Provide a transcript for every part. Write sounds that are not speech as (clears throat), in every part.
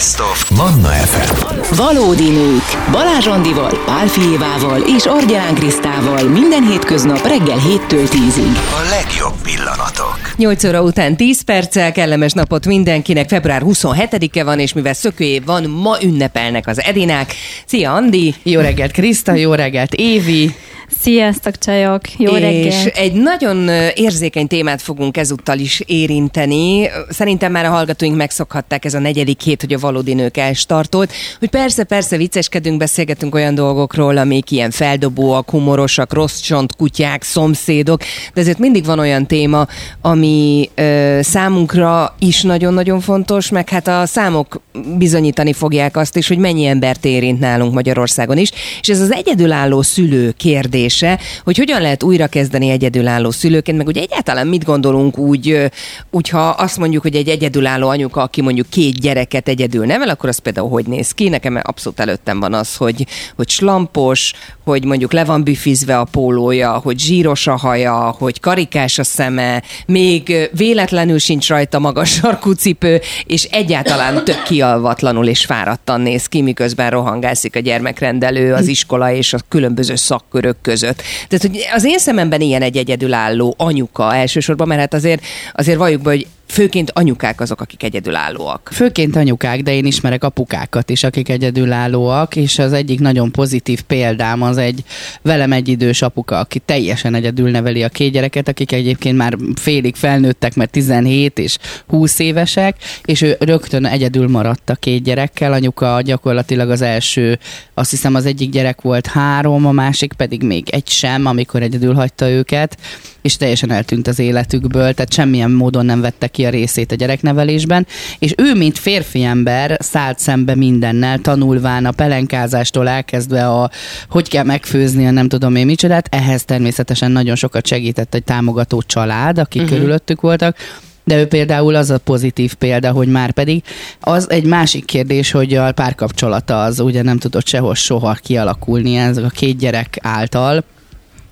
Best of Manna FM. Valódi nők. Balázs Andival, Pál Fijévával és Argyán Krisztával minden hétköznap reggel 7-től 10-ig. A legjobb pillanatok. 8 óra után 10 perccel, kellemes napot mindenkinek. Február 27-e van, és mivel szökőév van, ma ünnepelnek az Edinák. Szia, Andi! Jó reggelt, Kriszta, jó reggelt, Évi! Sziasztok, csajok! Jó és reggelt! egy nagyon érzékeny témát fogunk ezúttal is érinteni. Szerintem már a hallgatóink megszokhatták ez a negyedik hét, hogy a valódi nők elstartolt, hogy persze, persze vicceskedünk, beszélgetünk olyan dolgokról, amik ilyen feldobóak, humorosak, rossz csont, kutyák, szomszédok, de ezért mindig van olyan téma, ami ö, számunkra is nagyon-nagyon fontos, meg hát a számok bizonyítani fogják azt is, hogy mennyi embert érint nálunk Magyarországon is, és ez az egyedülálló szülő kérdése, hogy hogyan lehet újrakezdeni egyedülálló szülőként, meg ugye egyáltalán mit gondolunk úgy, hogyha azt mondjuk, hogy egy egyedülálló anyuka, aki mondjuk két gyereket egyedül nevel, akkor az például hogy néz ki? Nekem abszolút előttem van az, hogy, hogy slampos, hogy mondjuk le van büfizve a pólója, hogy zsíros a haja, hogy karikás a szeme, még véletlenül sincs rajta magas sarkú cipő, és egyáltalán tök kialvatlanul és fáradtan néz ki, miközben rohangászik a gyermekrendelő az iskola és a különböző szakkörök között. Tehát, hogy az én szememben ilyen egy egyedülálló anyuka elsősorban, mert hát azért, azért valljuk be, hogy főként anyukák azok, akik egyedülállóak. Főként anyukák, de én ismerek apukákat is, akik egyedülállóak, és az egyik nagyon pozitív példám az egy velem egy idős apuka, aki teljesen egyedül neveli a két gyereket, akik egyébként már félig felnőttek, mert 17 és 20 évesek, és ő rögtön egyedül maradt a két gyerekkel. Anyuka gyakorlatilag az első, azt hiszem az egyik gyerek volt három, a másik pedig még egy sem, amikor egyedül hagyta őket, és teljesen eltűnt az életükből, tehát semmilyen módon nem vette ki a részét a gyereknevelésben, és ő, mint férfi ember, szállt szembe mindennel, tanulván a pelenkázástól elkezdve a hogy kell megfőzni, a nem tudom én micsodát, ehhez természetesen nagyon sokat segített egy támogató család, akik uh-huh. körülöttük voltak, de ő például az a pozitív példa, hogy már pedig az egy másik kérdés, hogy a párkapcsolata az ugye nem tudott sehol soha kialakulni ezek a két gyerek által,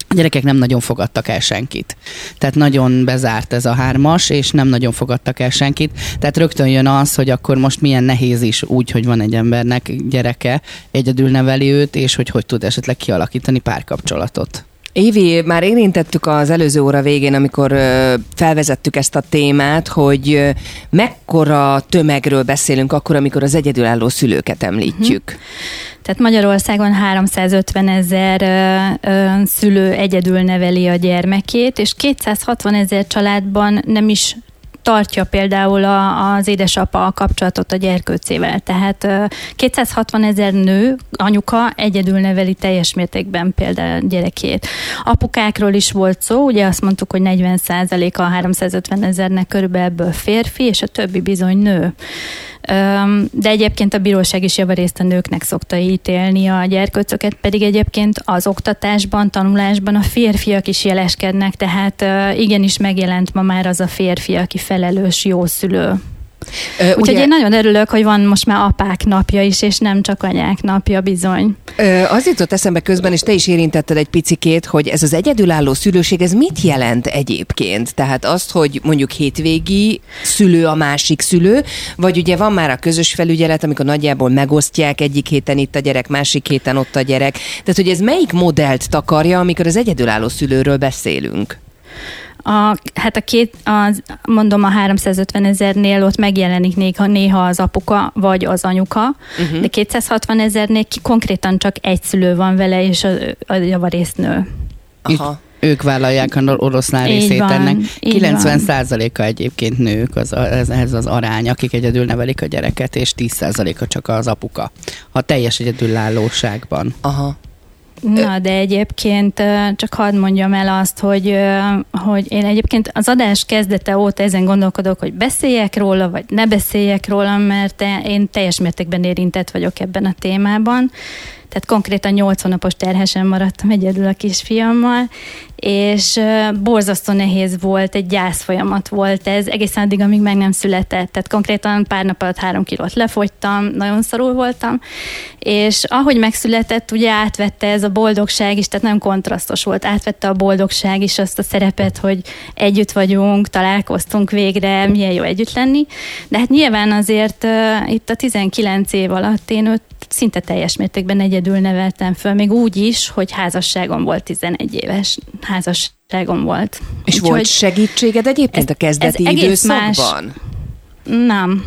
a gyerekek nem nagyon fogadtak el senkit. Tehát nagyon bezárt ez a hármas, és nem nagyon fogadtak el senkit. Tehát rögtön jön az, hogy akkor most milyen nehéz is úgy, hogy van egy embernek gyereke, egyedül neveli őt, és hogy hogy tud esetleg kialakítani párkapcsolatot. Évi, már érintettük az előző óra végén, amikor felvezettük ezt a témát, hogy mekkora tömegről beszélünk akkor, amikor az egyedülálló szülőket említjük. Tehát Magyarországon 350 ezer szülő egyedül neveli a gyermekét, és 260 ezer családban nem is tartja például a, az édesapa a kapcsolatot a gyerkőcével. Tehát ö, 260 ezer nő, anyuka egyedül neveli teljes mértékben például gyerekét. Apukákról is volt szó, ugye azt mondtuk, hogy 40 a 350 ezernek körülbelül ebből férfi, és a többi bizony nő. De egyébként a bíróság is javarészt a nőknek szokta ítélni a gyerkőcöket, pedig egyébként az oktatásban, tanulásban a férfiak is jeleskednek, tehát igenis megjelent ma már az a férfi, aki felelős, jó szülő. Ö, Úgyhogy ugye- én nagyon örülök, hogy van most már apák napja is, és nem csak anyák napja bizony. Ö, az jutott eszembe közben, és te is érintetted egy picikét, hogy ez az egyedülálló szülőség, ez mit jelent egyébként? Tehát azt, hogy mondjuk hétvégi szülő a másik szülő, vagy ugye van már a közös felügyelet, amikor nagyjából megosztják egyik héten itt a gyerek, másik héten ott a gyerek. Tehát, hogy ez melyik modellt takarja, amikor az egyedülálló szülőről beszélünk? A, hát a két, az, mondom a 350 ezernél ott megjelenik néha, néha az apuka vagy az anyuka, uh-huh. de 260 ezernél ki, konkrétan csak egy szülő van vele, és a, a javarészt nő. Aha. Ők vállalják a oroszlán Így részét van, ennek. így 90 százaléka egyébként nők, az, ez, ez az arány, akik egyedül nevelik a gyereket, és 10 százaléka csak az apuka. A teljes egyedülállóságban. Aha. Na, de egyébként csak hadd mondjam el azt, hogy, hogy én egyébként az adás kezdete óta ezen gondolkodok, hogy beszéljek róla, vagy ne beszéljek róla, mert én teljes mértékben érintett vagyok ebben a témában. Tehát konkrétan 8 hónapos terhesen maradtam egyedül a kisfiammal, és borzasztó nehéz volt, egy gyász folyamat volt ez, egészen addig, amíg meg nem született. Tehát konkrétan pár nap alatt három kilót lefogytam, nagyon szarul voltam, és ahogy megszületett, ugye átvette ez a boldogság is, tehát nem kontrasztos volt, átvette a boldogság is azt a szerepet, hogy együtt vagyunk, találkoztunk végre, milyen jó együtt lenni, de hát nyilván azért uh, itt a 19 év alatt én őt szinte teljes mértékben egyedül neveltem föl, még úgy is, hogy házasságom volt 11 éves házasságom volt. És Úgy, volt segítséged egyébként ez- a kezdeti ez időszakban? Nem.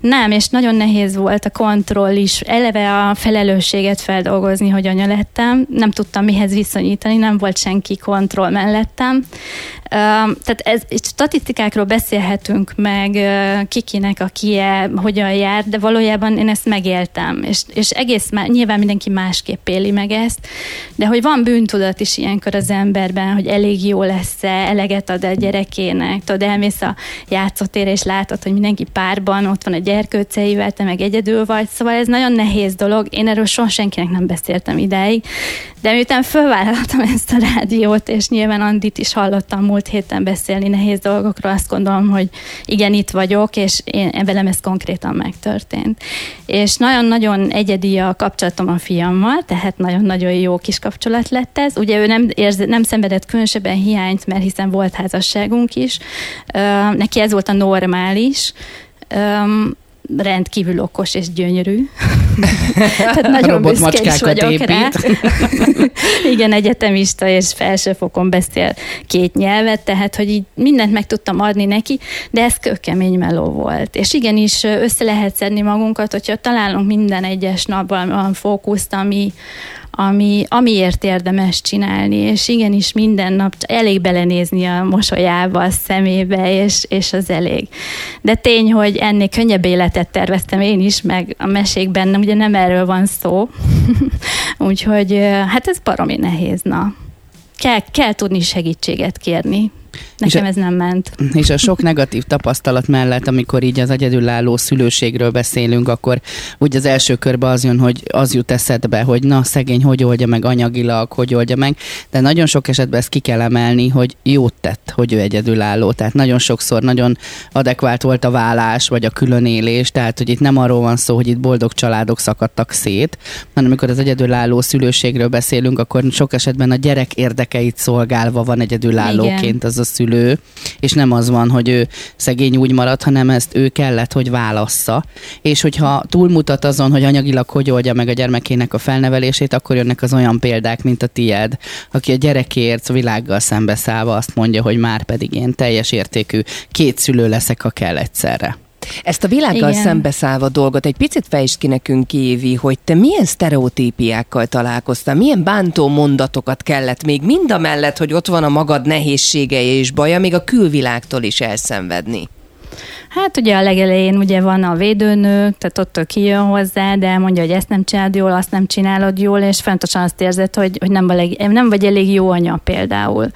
Nem, és nagyon nehéz volt a kontroll is, eleve a felelősséget feldolgozni, hogy anya lettem. Nem tudtam mihez viszonyítani, nem volt senki kontroll mellettem. Tehát ez, statisztikákról beszélhetünk meg, kikinek a kie, hogyan jár, de valójában én ezt megéltem, és, és egész má, nyilván mindenki másképp éli meg ezt, de hogy van bűntudat is ilyenkor az emberben, hogy elég jó lesz-e, eleget ad a gyerekének, tudod, elmész a játszótérre, és látod, hogy mindenki párban, ott van a gyerkőceivel, te meg egyedül vagy, szóval ez nagyon nehéz dolog, én erről soha senkinek nem beszéltem ideig, de miután fölvállaltam (laughs) ezt a rádiót, és nyilván Andit is hallottam múlt héten beszélni nehéz dolgokról, azt gondolom, hogy igen, itt vagyok, és én, velem ez konkrétan megtörtént. És nagyon-nagyon egyedi a kapcsolatom a fiammal, tehát nagyon-nagyon jó kis kapcsolat lett ez. Ugye ő nem, érzi, nem szenvedett különösebben hiányt, mert hiszen volt házasságunk is. Neki ez volt a normális. Öm, rendkívül okos és gyönyörű. (laughs) Tehát nagyon büszke is vagyok rá. épít. (laughs) Igen, egyetemista és felsőfokon beszél két nyelvet, tehát hogy így mindent meg tudtam adni neki, de ez kőkemény meló volt. És igenis össze lehet szedni magunkat, hogyha találunk minden egyes nap valami fókuszt, ami, ami, amiért érdemes csinálni, és igenis minden nap elég belenézni a mosolyába, a szemébe, és, és az elég. De tény, hogy ennél könnyebb életet terveztem én is, meg a mesékben nem, ugye nem erről van szó, (laughs) úgyhogy hát ez baromi nehéz, na. Kell, kell tudni segítséget kérni. Nekem a- ez nem ment. És a sok negatív tapasztalat mellett, amikor így az egyedülálló szülőségről beszélünk, akkor úgy az első körben az jön, hogy az jut eszedbe, hogy na szegény, hogy oldja meg anyagilag, hogy oldja meg, de nagyon sok esetben ezt ki kell emelni, hogy jót tett, hogy ő egyedülálló. Tehát nagyon sokszor nagyon adekvált volt a vállás, vagy a különélés, tehát hogy itt nem arról van szó, hogy itt boldog családok szakadtak szét, hanem amikor az egyedülálló szülőségről beszélünk, akkor sok esetben a gyerek érdekeit szolgálva van egyedülállóként az a szülő, és nem az van, hogy ő szegény úgy marad, hanem ezt ő kellett, hogy válassza. És hogyha túlmutat azon, hogy anyagilag hogy oldja meg a gyermekének a felnevelését, akkor jönnek az olyan példák, mint a tied, aki a gyerekért világgal szembeszállva azt mondja, hogy már pedig én teljes értékű két szülő leszek, ha kell egyszerre. Ezt a világgal Igen. szembeszállva dolgot egy picit fejtsd ki nekünk, Évi, hogy te milyen sztereotípiákkal találkoztál, milyen bántó mondatokat kellett még mind a mellett, hogy ott van a magad nehézsége és baja, még a külvilágtól is elszenvedni. Hát ugye a legelején ugye van a védőnő, tehát ott kijön hozzá, de mondja, hogy ezt nem csinálod jól, azt nem csinálod jól, és fontosan azt érzed, hogy, hogy nem, vagy, nem vagy elég jó anya például.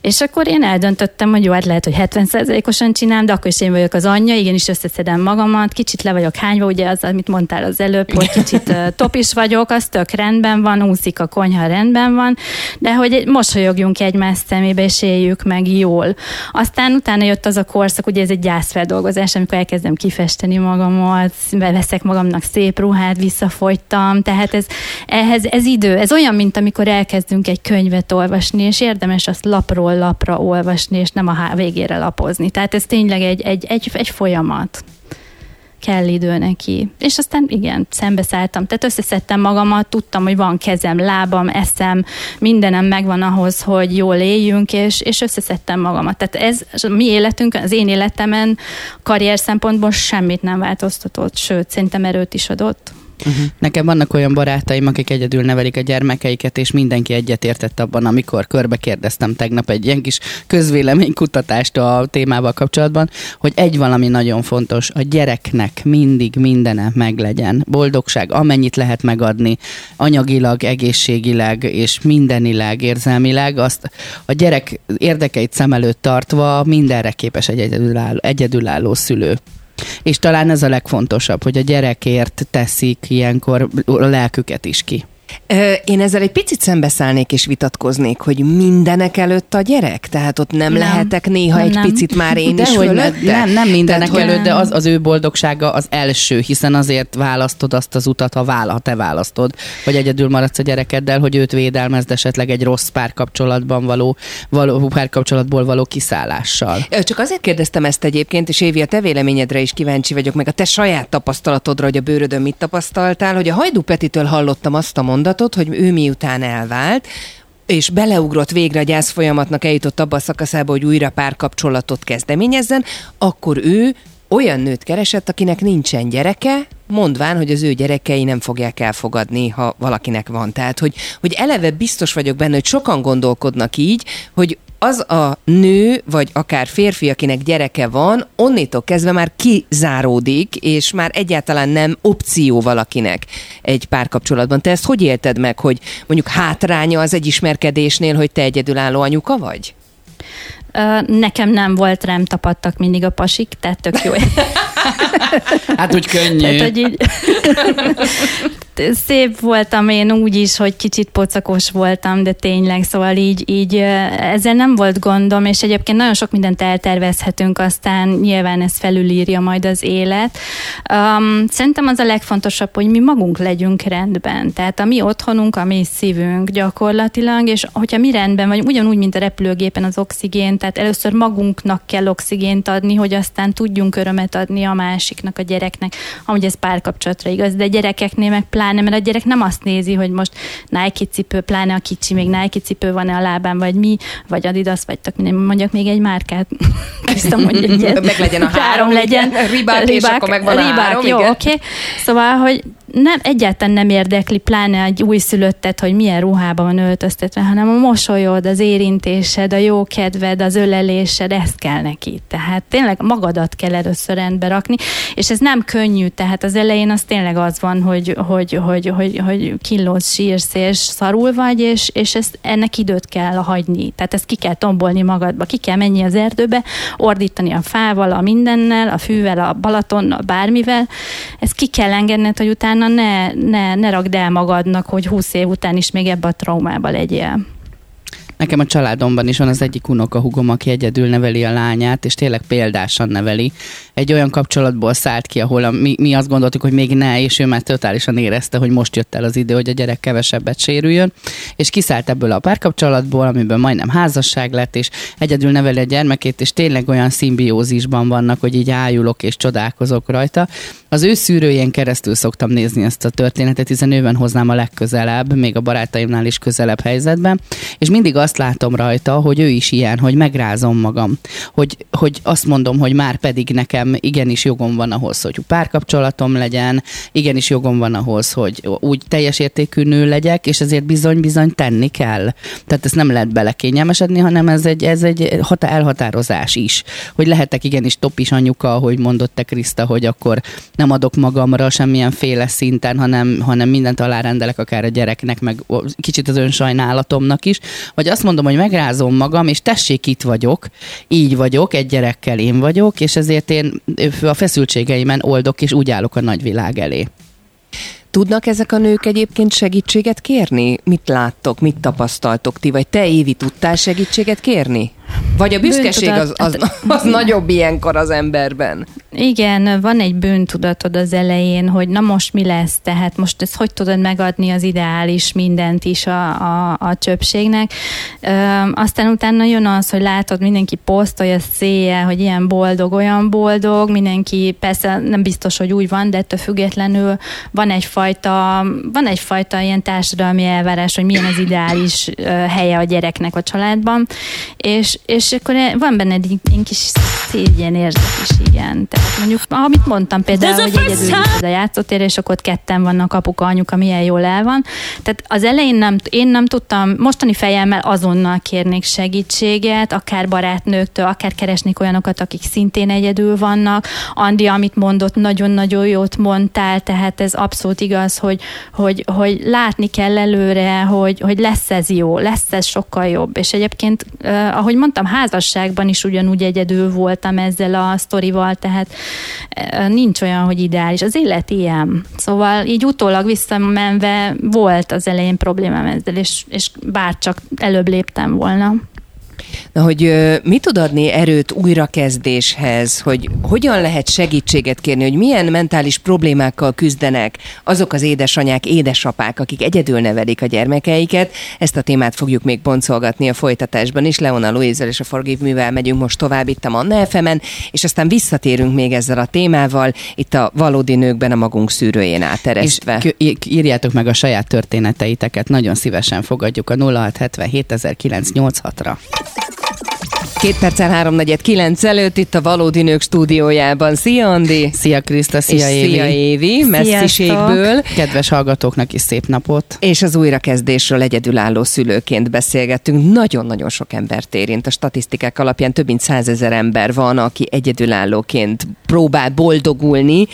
És akkor én eldöntöttem, hogy jó, hát lehet, hogy 70%-osan csinálom, de akkor is én vagyok az anyja, igenis összeszedem magamat, kicsit le vagyok hányva, ugye az, amit mondtál az előbb, hogy kicsit top is vagyok, az tök rendben van, úszik a konyha rendben van, de hogy mosolyogjunk egymás szemébe, és éljük meg jól. Aztán utána jött az a korszak, ugye ez egy gyászfeldolgozás, amikor elkezdem kifesteni magamat, veszek magamnak szép ruhát, visszafogytam, tehát ez, ehhez, ez idő, ez olyan, mint amikor elkezdünk egy könyvet olvasni, és érdemes azt lapról lapra olvasni, és nem a végére lapozni. Tehát ez tényleg egy, egy, egy, egy folyamat kell idő neki. És aztán igen, szembeszálltam. Tehát összeszedtem magamat, tudtam, hogy van kezem, lábam, eszem, mindenem megvan ahhoz, hogy jól éljünk, és, és összeszedtem magamat. Tehát ez mi életünk, az én életemen karrier szempontból semmit nem változtatott, sőt, szerintem erőt is adott. Nekem vannak olyan barátaim, akik egyedül nevelik a gyermekeiket, és mindenki egyetértett abban, amikor körbe kérdeztem tegnap egy ilyen kis közvéleménykutatást a témával kapcsolatban, hogy egy valami nagyon fontos, a gyereknek mindig mindene meglegyen. Boldogság, amennyit lehet megadni, anyagilag, egészségileg és mindenileg, érzelmileg, azt a gyerek érdekeit szem előtt tartva mindenre képes egy egyedülálló, egyedülálló szülő. És talán ez a legfontosabb, hogy a gyerekért teszik ilyenkor a lelküket is ki. Én ezzel egy picit szembeszállnék és vitatkoznék, hogy mindenek előtt a gyerek? Tehát ott nem, nem. Lehetek néha Nem, egy nem. picit már én De is hogy ne, nem, nem mindenek Tehát, előtt, de az, az ő boldogsága az első, hiszen azért választod azt az utat, ha, vála, ha te választod, hogy egyedül maradsz a gyerekeddel, hogy őt védelmezd esetleg egy rossz párkapcsolatban való, való párkapcsolatból való kiszállással. Csak azért kérdeztem ezt egyébként, és Évi, a te véleményedre is kíváncsi vagyok, meg a te saját tapasztalatodra, hogy a bőrödön mit tapasztaltál, hogy a Hajdú Petitől hallottam azt a mondatot, hogy ő miután elvált, és beleugrott végre a gyász folyamatnak, eljutott abba a szakaszába, hogy újra párkapcsolatot kezdeményezzen, akkor ő olyan nőt keresett, akinek nincsen gyereke, mondván, hogy az ő gyerekei nem fogják elfogadni, ha valakinek van. Tehát, hogy, hogy eleve biztos vagyok benne, hogy sokan gondolkodnak így, hogy az a nő, vagy akár férfi, akinek gyereke van, onnétól kezdve már kizáródik, és már egyáltalán nem opció valakinek egy párkapcsolatban. Te ezt hogy élted meg, hogy mondjuk hátránya az egy ismerkedésnél, hogy te egyedülálló anyuka vagy? Nekem nem volt, rám tapadtak mindig a pasik, tehát tök jó. (laughs) Hát úgy könnyű. Tehát, hogy így (laughs) szép voltam én úgy is, hogy kicsit pocakos voltam, de tényleg, szóval így, így ezzel nem volt gondom, és egyébként nagyon sok mindent eltervezhetünk, aztán nyilván ez felülírja majd az élet. Um, szerintem az a legfontosabb, hogy mi magunk legyünk rendben. Tehát a mi otthonunk, a mi szívünk gyakorlatilag, és hogyha mi rendben vagyunk, ugyanúgy, mint a repülőgépen az oxigén, tehát először magunknak kell oxigént adni, hogy aztán tudjunk örömet adni a másiknak, a gyereknek, amúgy ez párkapcsolatra igaz, de gyerekeknél meg pláne, mert a gyerek nem azt nézi, hogy most Nike cipő, pláne a kicsi, még Nike cipő van-e a lábán, vagy mi, vagy Adidas, vagy tök minden, mondjak még egy márkát. (laughs) Kriszta mondja egyet. Meg legyen a három, legyen. igen. Ribák, és akkor megvan a három, jó, oké. Okay. Szóval, hogy nem, egyáltalán nem érdekli, pláne egy újszülöttet, hogy milyen ruhában van öltöztetve, hanem a mosolyod, az érintésed, a jó kedved, az ölelésed, ezt kell neki. Tehát tényleg magadat kell először rendbe rakni, és ez nem könnyű, tehát az elején az tényleg az van, hogy, hogy, hogy, hogy, hogy killódsz, sírsz, és szarul vagy, és, és ezt, ennek időt kell hagyni. Tehát ezt ki kell tombolni magadba, ki kell menni az erdőbe, ordítani a fával, a mindennel, a fűvel, a Balatonnal, bármivel. Ezt ki kell engedned, hogy utána ne, ne, ne ragd el magadnak, hogy húsz év után is még ebbe a traumába legyél. Nekem a családomban is van az egyik unokahugom, aki egyedül neveli a lányát, és tényleg példásan neveli. Egy olyan kapcsolatból szállt ki, ahol a, mi, mi azt gondoltuk, hogy még ne, és ő már totálisan érezte, hogy most jött el az idő, hogy a gyerek kevesebbet sérüljön, és kiszállt ebből a párkapcsolatból, amiből majdnem házasság lett, és egyedül neveli a gyermekét, és tényleg olyan szimbiózisban vannak, hogy így ájulok és csodálkozok rajta. Az ő szűrőjén keresztül szoktam nézni ezt a történetet, hiszen őben hoznám a legközelebb, még a barátaimnál is közelebb helyzetben, és mindig azt látom rajta, hogy ő is ilyen, hogy megrázom magam, hogy, hogy azt mondom, hogy már pedig nekem igenis jogom van ahhoz, hogy párkapcsolatom legyen, igenis jogom van ahhoz, hogy úgy teljes értékű nő legyek, és ezért bizony-bizony tenni kell. Tehát ezt nem lehet belekényelmesedni, hanem ez egy, ez egy hata elhatározás is, hogy lehetek igenis topis anyuka, ahogy mondott te Kriszta, hogy akkor nem adok magamra semmilyen féle szinten, hanem, hanem mindent alárendelek akár a gyereknek, meg kicsit az önsajnálatomnak is, vagy azt mondom, hogy megrázom magam, és tessék, itt vagyok, így vagyok, egy gyerekkel én vagyok, és ezért én a feszültségeimen oldok, és úgy állok a nagyvilág elé. Tudnak ezek a nők egyébként segítséget kérni? Mit láttok, mit tapasztaltok ti, vagy te Évi tudtál segítséget kérni? Vagy a büszkeség az, az, az nagyobb ilyenkor az emberben? Igen, van egy bűntudatod az elején, hogy na most mi lesz, tehát most ezt hogy tudod megadni az ideális mindent is a, a, a csöpségnek. Ö, aztán utána jön az, hogy látod, mindenki posztolja széje, hogy ilyen boldog, olyan boldog, mindenki persze nem biztos, hogy úgy van, de ettől függetlenül van egyfajta, van egyfajta ilyen társadalmi elvárás, hogy milyen az ideális ö, helye a gyereknek a családban, és, és akkor van benne egy, kis szégyen érzet is, igen. Mondjuk, amit mondtam például, hogy egyedül a játszótér, és akkor ott ketten vannak apuka, anyuka, milyen jól el van. Tehát az elején nem, én nem tudtam, mostani fejemmel azonnal kérnék segítséget, akár barátnőktől, akár keresnék olyanokat, akik szintén egyedül vannak. Andi, amit mondott, nagyon-nagyon jót mondtál, tehát ez abszolút igaz, hogy, hogy, hogy látni kell előre, hogy, hogy lesz ez jó, lesz ez sokkal jobb. És egyébként, eh, ahogy mondtam, házasságban is ugyanúgy egyedül volt voltam ezzel a sztorival, tehát nincs olyan, hogy ideális. Az élet ilyen. Szóval így utólag visszamenve volt az elején problémám ezzel, és, és bár csak előbb léptem volna. Na, hogy mi tud adni erőt újrakezdéshez, hogy hogyan lehet segítséget kérni, hogy milyen mentális problémákkal küzdenek azok az édesanyák, édesapák, akik egyedül nevelik a gyermekeiket. Ezt a témát fogjuk még boncolgatni a folytatásban is. Leona Louise és a Forgive Művel megyünk most tovább itt a Manna fm és aztán visszatérünk még ezzel a témával, itt a valódi nőkben a magunk szűrőjén áteresztve. És írjátok meg a saját történeteiteket, nagyon szívesen fogadjuk a 0677 ra Két perccel háromnegyed kilenc előtt itt a Valódi Nők stúdiójában. Szia Andi! Szia Kriszta, szia és Évi! Szia Évi, messziségből. Kedves hallgatóknak is szép napot! És az újrakezdésről egyedülálló szülőként beszélgettünk. Nagyon-nagyon sok embert érint. A statisztikák alapján több mint százezer ember van, aki egyedülállóként próbál boldogulni,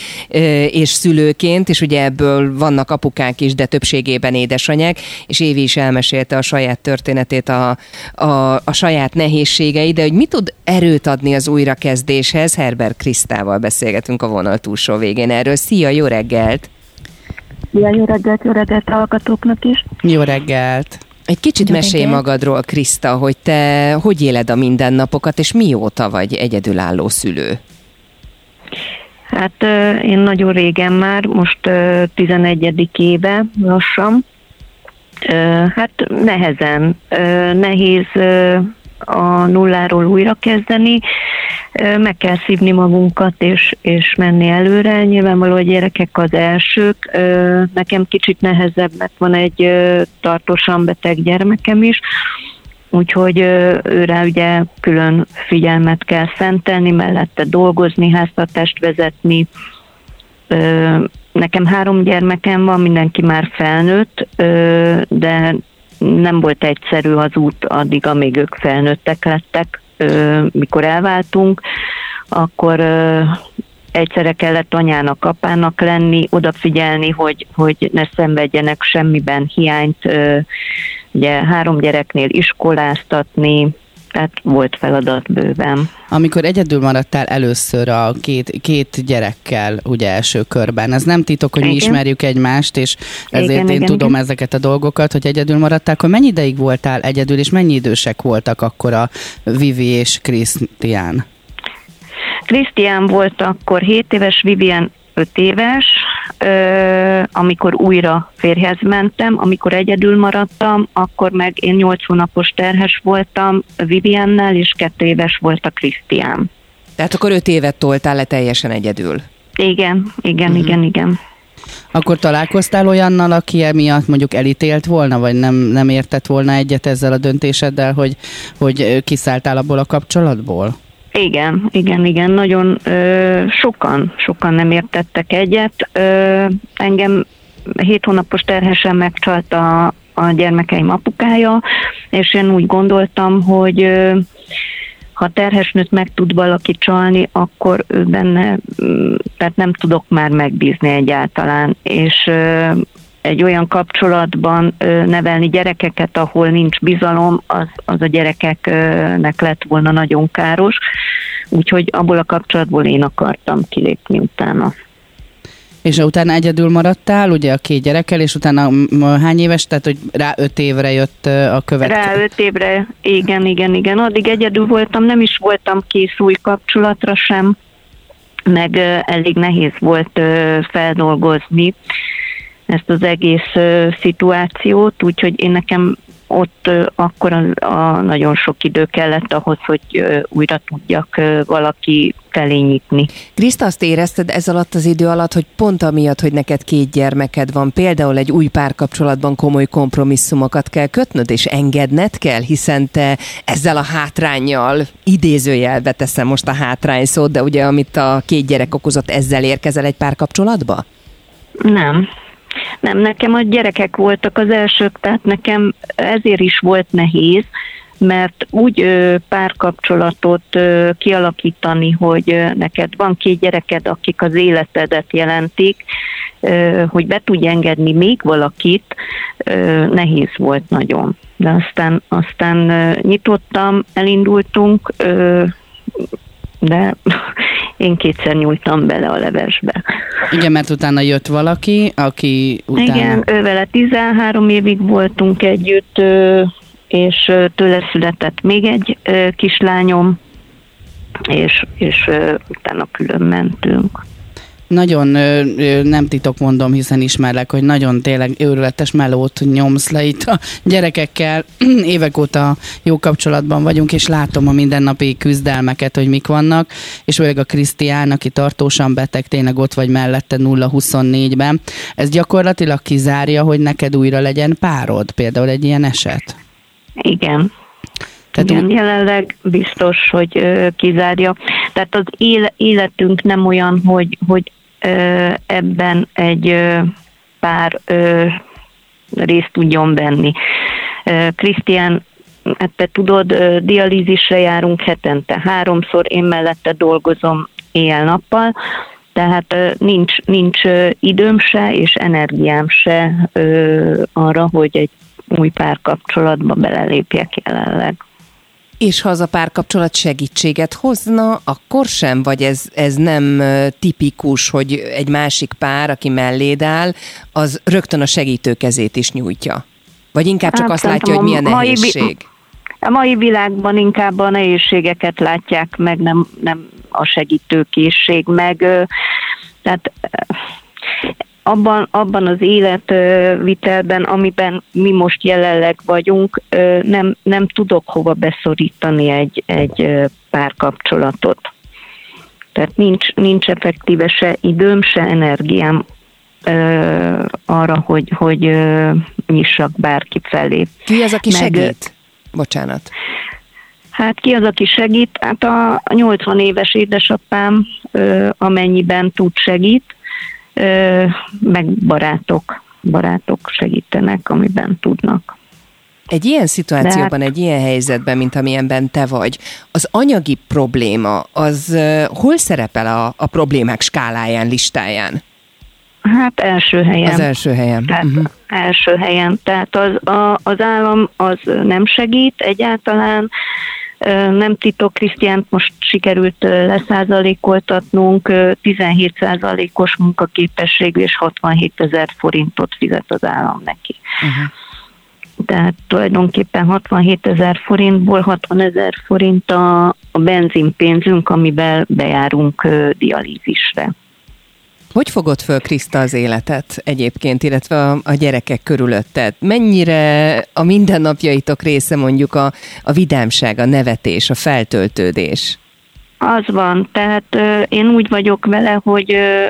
és szülőként, és ugye ebből vannak apukák is, de többségében édesanyák, és Évi is elmesélte a saját történetét, a, a, a saját nehézségeit, de hogy mit tud erőt adni az újrakezdéshez? Herbert Krisztával beszélgetünk a vonal túlsó végén erről. Szia, jó reggelt! Szia, jó reggelt, jó reggelt hallgatóknak is! Jó reggelt! Egy kicsit mesélj magadról, Kriszta, hogy te hogy éled a mindennapokat, és mióta vagy egyedülálló szülő? Hát én nagyon régen már, most 11. éve lassan. Hát nehezen, nehéz a nulláról újra kezdeni, meg kell szívni magunkat és, és menni előre. Nyilvánvaló a gyerekek az elsők. Nekem kicsit nehezebb, mert van egy tartósan beteg gyermekem is, úgyhogy őre ugye külön figyelmet kell szentelni, mellette dolgozni, háztartást vezetni. Nekem három gyermekem van, mindenki már felnőtt, de nem volt egyszerű az út addig, amíg ők felnőttek lettek. Mikor elváltunk, akkor egyszerre kellett anyának, apának lenni, odafigyelni, hogy, hogy ne szenvedjenek semmiben hiányt, ugye három gyereknél iskoláztatni, tehát volt feladat bőven. Amikor egyedül maradtál először a két, két gyerekkel, ugye első körben, ez nem titok, hogy igen. mi ismerjük egymást, és ezért igen, én igen, tudom igen. ezeket a dolgokat, hogy egyedül maradtál, akkor mennyi ideig voltál egyedül, és mennyi idősek voltak akkor a Vivi és Krisztián? Krisztián volt akkor 7 éves, Vivian 5 éves, amikor újra férhez mentem, amikor egyedül maradtam, akkor meg én 8 hónapos terhes voltam Viviennel, és 2 éves volt a Krisztián. Tehát akkor 5 évet toltál le teljesen egyedül? Igen, igen, uh-huh. igen, igen. Akkor találkoztál olyannal, aki emiatt mondjuk elítélt volna, vagy nem, nem értett volna egyet ezzel a döntéseddel, hogy, hogy kiszálltál abból a kapcsolatból? Igen, igen, igen, nagyon ö, sokan, sokan nem értettek egyet. Ö, engem hét hónapos terhesen megcsalt a, a gyermekeim apukája, és én úgy gondoltam, hogy ö, ha terhesnőt meg tud valaki csalni, akkor ő benne, tehát nem tudok már megbízni egyáltalán, és egy olyan kapcsolatban nevelni gyerekeket, ahol nincs bizalom, az, az a gyerekeknek lett volna nagyon káros. Úgyhogy abból a kapcsolatból én akartam kilépni utána. És utána egyedül maradtál, ugye a két gyerekkel, és utána hány éves, tehát hogy rá öt évre jött a következő? Rá öt évre, igen, igen, igen. Addig egyedül voltam, nem is voltam kész új kapcsolatra sem, meg elég nehéz volt feldolgozni ezt az egész szituációt, úgyhogy én nekem ott akkor a, a nagyon sok idő kellett ahhoz, hogy újra tudjak valaki felé nyitni. Kriszta, azt érezted ez alatt az idő alatt, hogy pont amiatt, hogy neked két gyermeked van, például egy új párkapcsolatban komoly kompromisszumokat kell kötnöd, és engedned kell, hiszen te ezzel a hátrányjal, idézőjelbe teszem most a hátrány szót, de ugye amit a két gyerek okozott, ezzel érkezel egy párkapcsolatba? Nem, nem, nekem a gyerekek voltak az elsők, tehát nekem ezért is volt nehéz, mert úgy ö, párkapcsolatot kialakítani, hogy neked van két gyereked, akik az életedet jelentik, hogy be tudj engedni még valakit, nehéz volt nagyon. De aztán, aztán nyitottam, elindultunk, de (laughs) én kétszer nyúltam bele a levesbe. Igen, mert utána jött valaki, aki utána... Igen, ő vele 13 évig voltunk együtt, és tőle született még egy kislányom, és, és utána külön mentünk. Nagyon nem titok mondom, hiszen ismerlek, hogy nagyon tényleg őrületes melót nyomsz le itt a gyerekekkel. (clears throat) Évek óta jó kapcsolatban vagyunk, és látom a mindennapi küzdelmeket, hogy mik vannak, és főleg a Krisztián, aki tartósan beteg, tényleg ott vagy mellette 0-24-ben. Ez gyakorlatilag kizárja, hogy neked újra legyen párod, például egy ilyen eset? Igen, tehát Igen, úgy... jelenleg biztos, hogy ö, kizárja. Tehát az életünk nem olyan, hogy, hogy ö, ebben egy ö, pár ö, részt tudjon venni. Krisztián, hát te tudod, ö, dialízisre járunk hetente háromszor, én mellette dolgozom éjjel-nappal, tehát nincs, nincs időm se és energiám se ö, arra, hogy egy új párkapcsolatba belelépjek jelenleg. És ha az a párkapcsolat segítséget hozna, akkor sem? Vagy ez, ez nem tipikus, hogy egy másik pár, aki melléd áll, az rögtön a segítő kezét is nyújtja? Vagy inkább csak hát, azt látja, hogy milyen nehézség? A mai világban inkább a nehézségeket látják meg, nem, nem a segítőkészség meg. Tehát abban, abban az életvitelben, amiben mi most jelenleg vagyunk, nem, nem tudok hova beszorítani egy, egy párkapcsolatot. Tehát nincs, nincs effektíve se időm, se energiám arra, hogy, hogy nyissak bárki felé. Ki az, aki Meg, segít? Bocsánat. Hát ki az, aki segít? Hát a 80 éves édesapám, amennyiben tud segít, meg barátok, barátok segítenek, amiben tudnak. Egy ilyen szituációban, hát, egy ilyen helyzetben, mint amilyenben te vagy, az anyagi probléma, az hol szerepel a, a problémák skáláján, listáján? Hát első helyen. Az első helyen. Tehát uh-huh. első helyen. Tehát az, a, az állam az nem segít egyáltalán, nem titok, Krisztiánt most sikerült leszázalékoltatnunk, 17 százalékos munkaképességű és 67 ezer forintot fizet az állam neki. Uh-huh. Tehát tulajdonképpen 67 ezer forintból 60 ezer forint a, a benzinpénzünk, amivel bejárunk dialízisre. Hogy fogod föl, Kriszta, az életet egyébként, illetve a, a gyerekek körülötted? Mennyire a mindennapjaitok része mondjuk a, a vidámság, a nevetés, a feltöltődés? Az van, tehát ö, én úgy vagyok vele, hogy ö,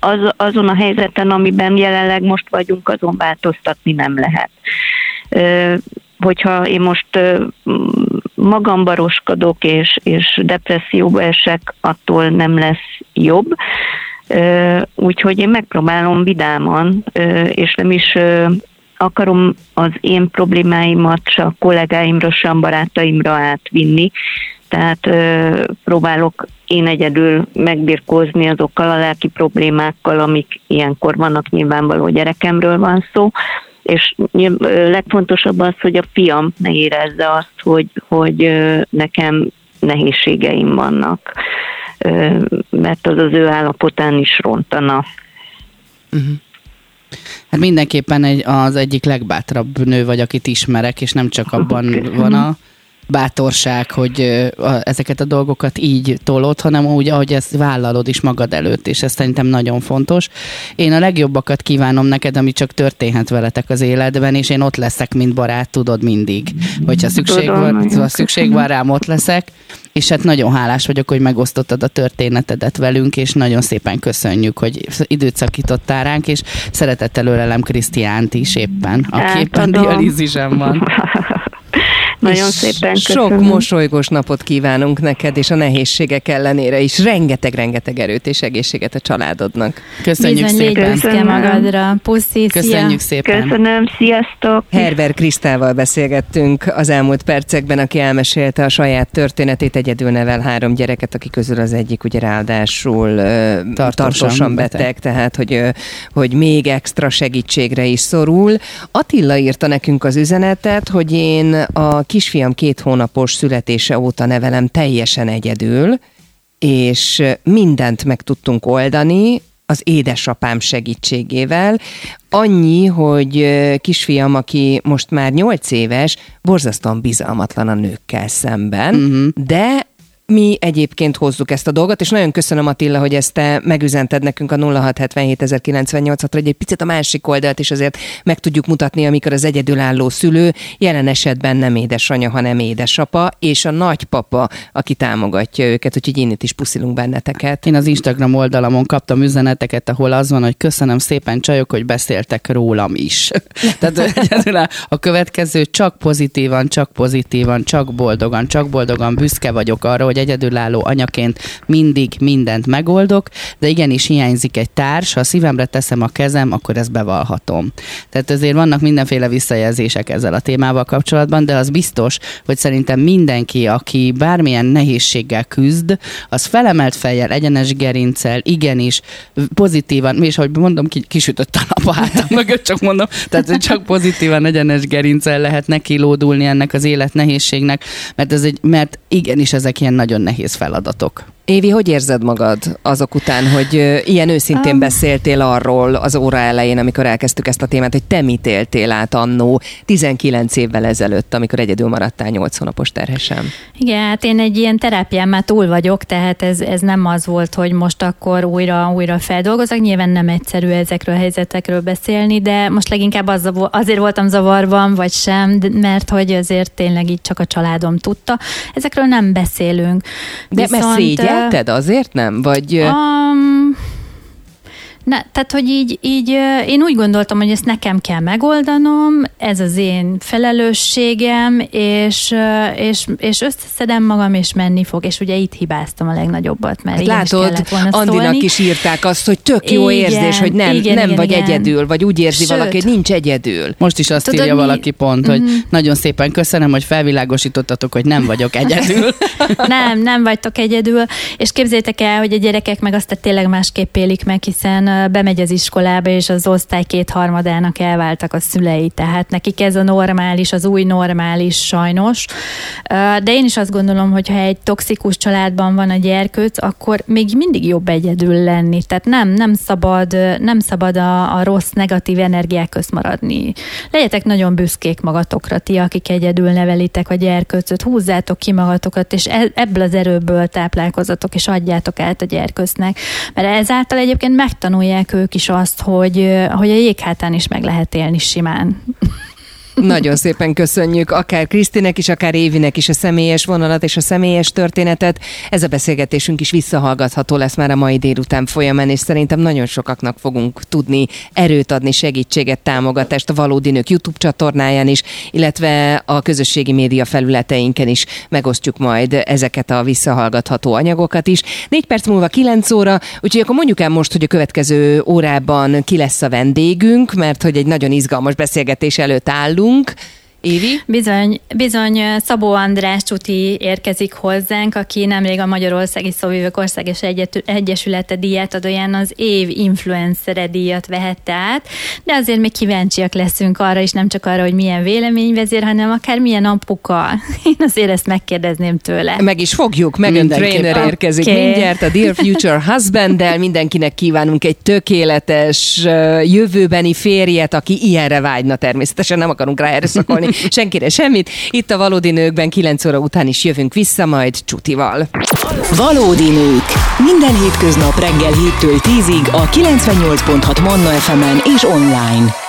az, azon a helyzeten, amiben jelenleg most vagyunk, azon változtatni nem lehet. Ö, hogyha én most magamba roskadok és, és depresszióba esek, attól nem lesz jobb Úgyhogy én megpróbálom vidáman, és nem is akarom az én problémáimat se kollégáimra, se a barátaimra átvinni, tehát próbálok én egyedül megbirkózni azokkal a lelki problémákkal, amik ilyenkor vannak, nyilvánvaló gyerekemről van szó, és legfontosabb az, hogy a fiam ne érezze azt, hogy, hogy nekem nehézségeim vannak mert az az ő állapotán is rontana. Uh-huh. Hát mindenképpen egy, az egyik legbátrabb nő vagy, akit ismerek, és nem csak abban van a bátorság, hogy ezeket a dolgokat így tolod, hanem úgy, ahogy ezt vállalod is magad előtt, és ez szerintem nagyon fontos. Én a legjobbakat kívánom neked, ami csak történhet veletek az életben, és én ott leszek, mint barát, tudod mindig. Hogyha szükség, van, ha szükség van rám, ott leszek, és hát nagyon hálás vagyok, hogy megosztottad a történetedet velünk, és nagyon szépen köszönjük, hogy időt szakítottál ránk, és szeretettel ölelem Krisztiánt is éppen, aki éppen dialízisen van. (laughs) Nagyon és szépen köszönöm. Sok mosolygós napot kívánunk neked, és a nehézségek ellenére is rengeteg-rengeteg erőt és egészséget a családodnak. Köszönjük Bizony, szépen. Köszönöm. magadra. Puszi, Köszönjük szia. szépen. Köszönöm, sziasztok. Herber Krisztával beszélgettünk az elmúlt percekben, aki elmesélte a saját történetét, egyedül nevel három gyereket, aki közül az egyik ugye ráadásul tartósan, tartósan beteg, beteg, tehát hogy, hogy még extra segítségre is szorul. Attila írta nekünk az üzenetet, hogy én a kisfiam két hónapos születése óta nevelem teljesen egyedül, és mindent meg tudtunk oldani, az édesapám segítségével. Annyi, hogy kisfiam, aki most már 8 éves, borzasztóan bizalmatlan a nőkkel szemben, uh-huh. de mi egyébként hozzuk ezt a dolgot, és nagyon köszönöm Attila, hogy ezt te megüzented nekünk a 0677 hogy egy picit a másik oldalt is azért meg tudjuk mutatni, amikor az egyedülálló szülő jelen esetben nem édesanyja, hanem édesapa, és a nagypapa, aki támogatja őket, úgyhogy én itt is puszilunk benneteket. Én az Instagram oldalamon kaptam üzeneteket, ahol az van, hogy köszönöm szépen csajok, hogy beszéltek rólam is. (laughs) Tehát a következő csak pozitívan, csak pozitívan, csak boldogan, csak boldogan büszke vagyok arra, hogy egyedülálló anyaként mindig mindent megoldok, de igenis hiányzik egy társ, ha a szívemre teszem a kezem, akkor ezt bevallhatom. Tehát azért vannak mindenféle visszajelzések ezzel a témával kapcsolatban, de az biztos, hogy szerintem mindenki, aki bármilyen nehézséggel küzd, az felemelt fejjel, egyenes gerincel, igenis, pozitívan, és ahogy mondom, kisütött a nap a hátam (laughs) mögött, csak mondom, tehát csak pozitívan, egyenes gerincel lehet neki lódulni ennek az élet nehézségnek, mert, ez egy, mert igenis ezek ilyen nagyon nehéz feladatok. Évi, hogy érzed magad azok után, hogy ilyen őszintén um, beszéltél arról az óra elején, amikor elkezdtük ezt a témát, hogy te mit éltél át annó 19 évvel ezelőtt, amikor egyedül maradtál 8 hónapos terhesem? Igen, hát én egy ilyen terápián már túl vagyok, tehát ez, ez nem az volt, hogy most akkor újra, újra feldolgozok. Nyilván nem egyszerű ezekről a helyzetekről beszélni, de most leginkább az, azért voltam zavarban, vagy sem, mert hogy azért tényleg így csak a családom tudta. Ezekről nem beszélünk. De Viszont, mert Érted? Azért nem? Vagy... Um, ne, tehát, hogy így, így én úgy gondoltam, hogy ezt nekem kell megoldanom, ez az én felelősségem, és, és, és összeszedem magam, és menni fog. És ugye itt hibáztam a legnagyobbat, mert hát látod, is volna Andinak szólni. is írták azt, hogy tök jó igen, érzés, hogy nem, igen, nem igen, vagy igen. egyedül, vagy úgy érzi Sőt, valaki, hogy nincs egyedül. Most is azt Tudod, írja mi? valaki pont, hogy mm-hmm. nagyon szépen köszönöm, hogy felvilágosítottatok, hogy nem vagyok egyedül. (laughs) nem, nem vagytok egyedül, és képzétek el, hogy a gyerekek meg azt tényleg másképp élik meg, hiszen bemegy az iskolába, és az osztály kétharmadának elváltak a szülei, tehát nekik ez a normális, az új normális sajnos. De én is azt gondolom, hogy ha egy toxikus családban van a gyerkőc, akkor még mindig jobb egyedül lenni. Tehát nem, nem szabad, nem szabad a, a rossz, negatív energiák közt maradni. Legyetek nagyon büszkék magatokra, ti, akik egyedül nevelitek a gyerkőcöt, húzzátok ki magatokat, és e, ebből az erőből táplálkozatok, és adjátok át a gyerkőcnek. Mert ezáltal egyébként megtanulják megtanulják ők is azt, hogy, hogy a jéghátán is meg lehet élni simán. Nagyon szépen köszönjük akár Krisztinek is, akár Évinek is a személyes vonalat és a személyes történetet. Ez a beszélgetésünk is visszahallgatható lesz már a mai délután folyamán, és szerintem nagyon sokaknak fogunk tudni erőt adni, segítséget, támogatást a Valódi Nők YouTube csatornáján is, illetve a közösségi média felületeinken is megosztjuk majd ezeket a visszahallgatható anyagokat is. Négy perc múlva 9 óra, úgyhogy akkor mondjuk el most, hogy a következő órában ki lesz a vendégünk, mert hogy egy nagyon izgalmas beszélgetés előtt állunk, állunk. Évi? Bizony, bizony Szabó András Csuti érkezik hozzánk, aki nemrég a Magyarországi Szóvivők Országos Egyesülete díját adóján az év influencere díjat vehette át, de azért még kíváncsiak leszünk arra is, nem csak arra, hogy milyen véleményvezér, hanem akár milyen apuka. (laughs) Én azért ezt megkérdezném tőle. Meg is fogjuk, Megan Trainer érkezik okay. mindjárt a Dear Future (laughs) Husband-del. Mindenkinek kívánunk egy tökéletes jövőbeni férjet, aki ilyenre vágyna természetesen, nem akarunk rá erőszakolni (laughs) senkire semmit. Itt a Valódi Nőkben 9 óra után is jövünk vissza, majd Csutival. Valódi Nők. Minden hétköznap reggel 7-től 10-ig a 98.6 Manna FM-en és online.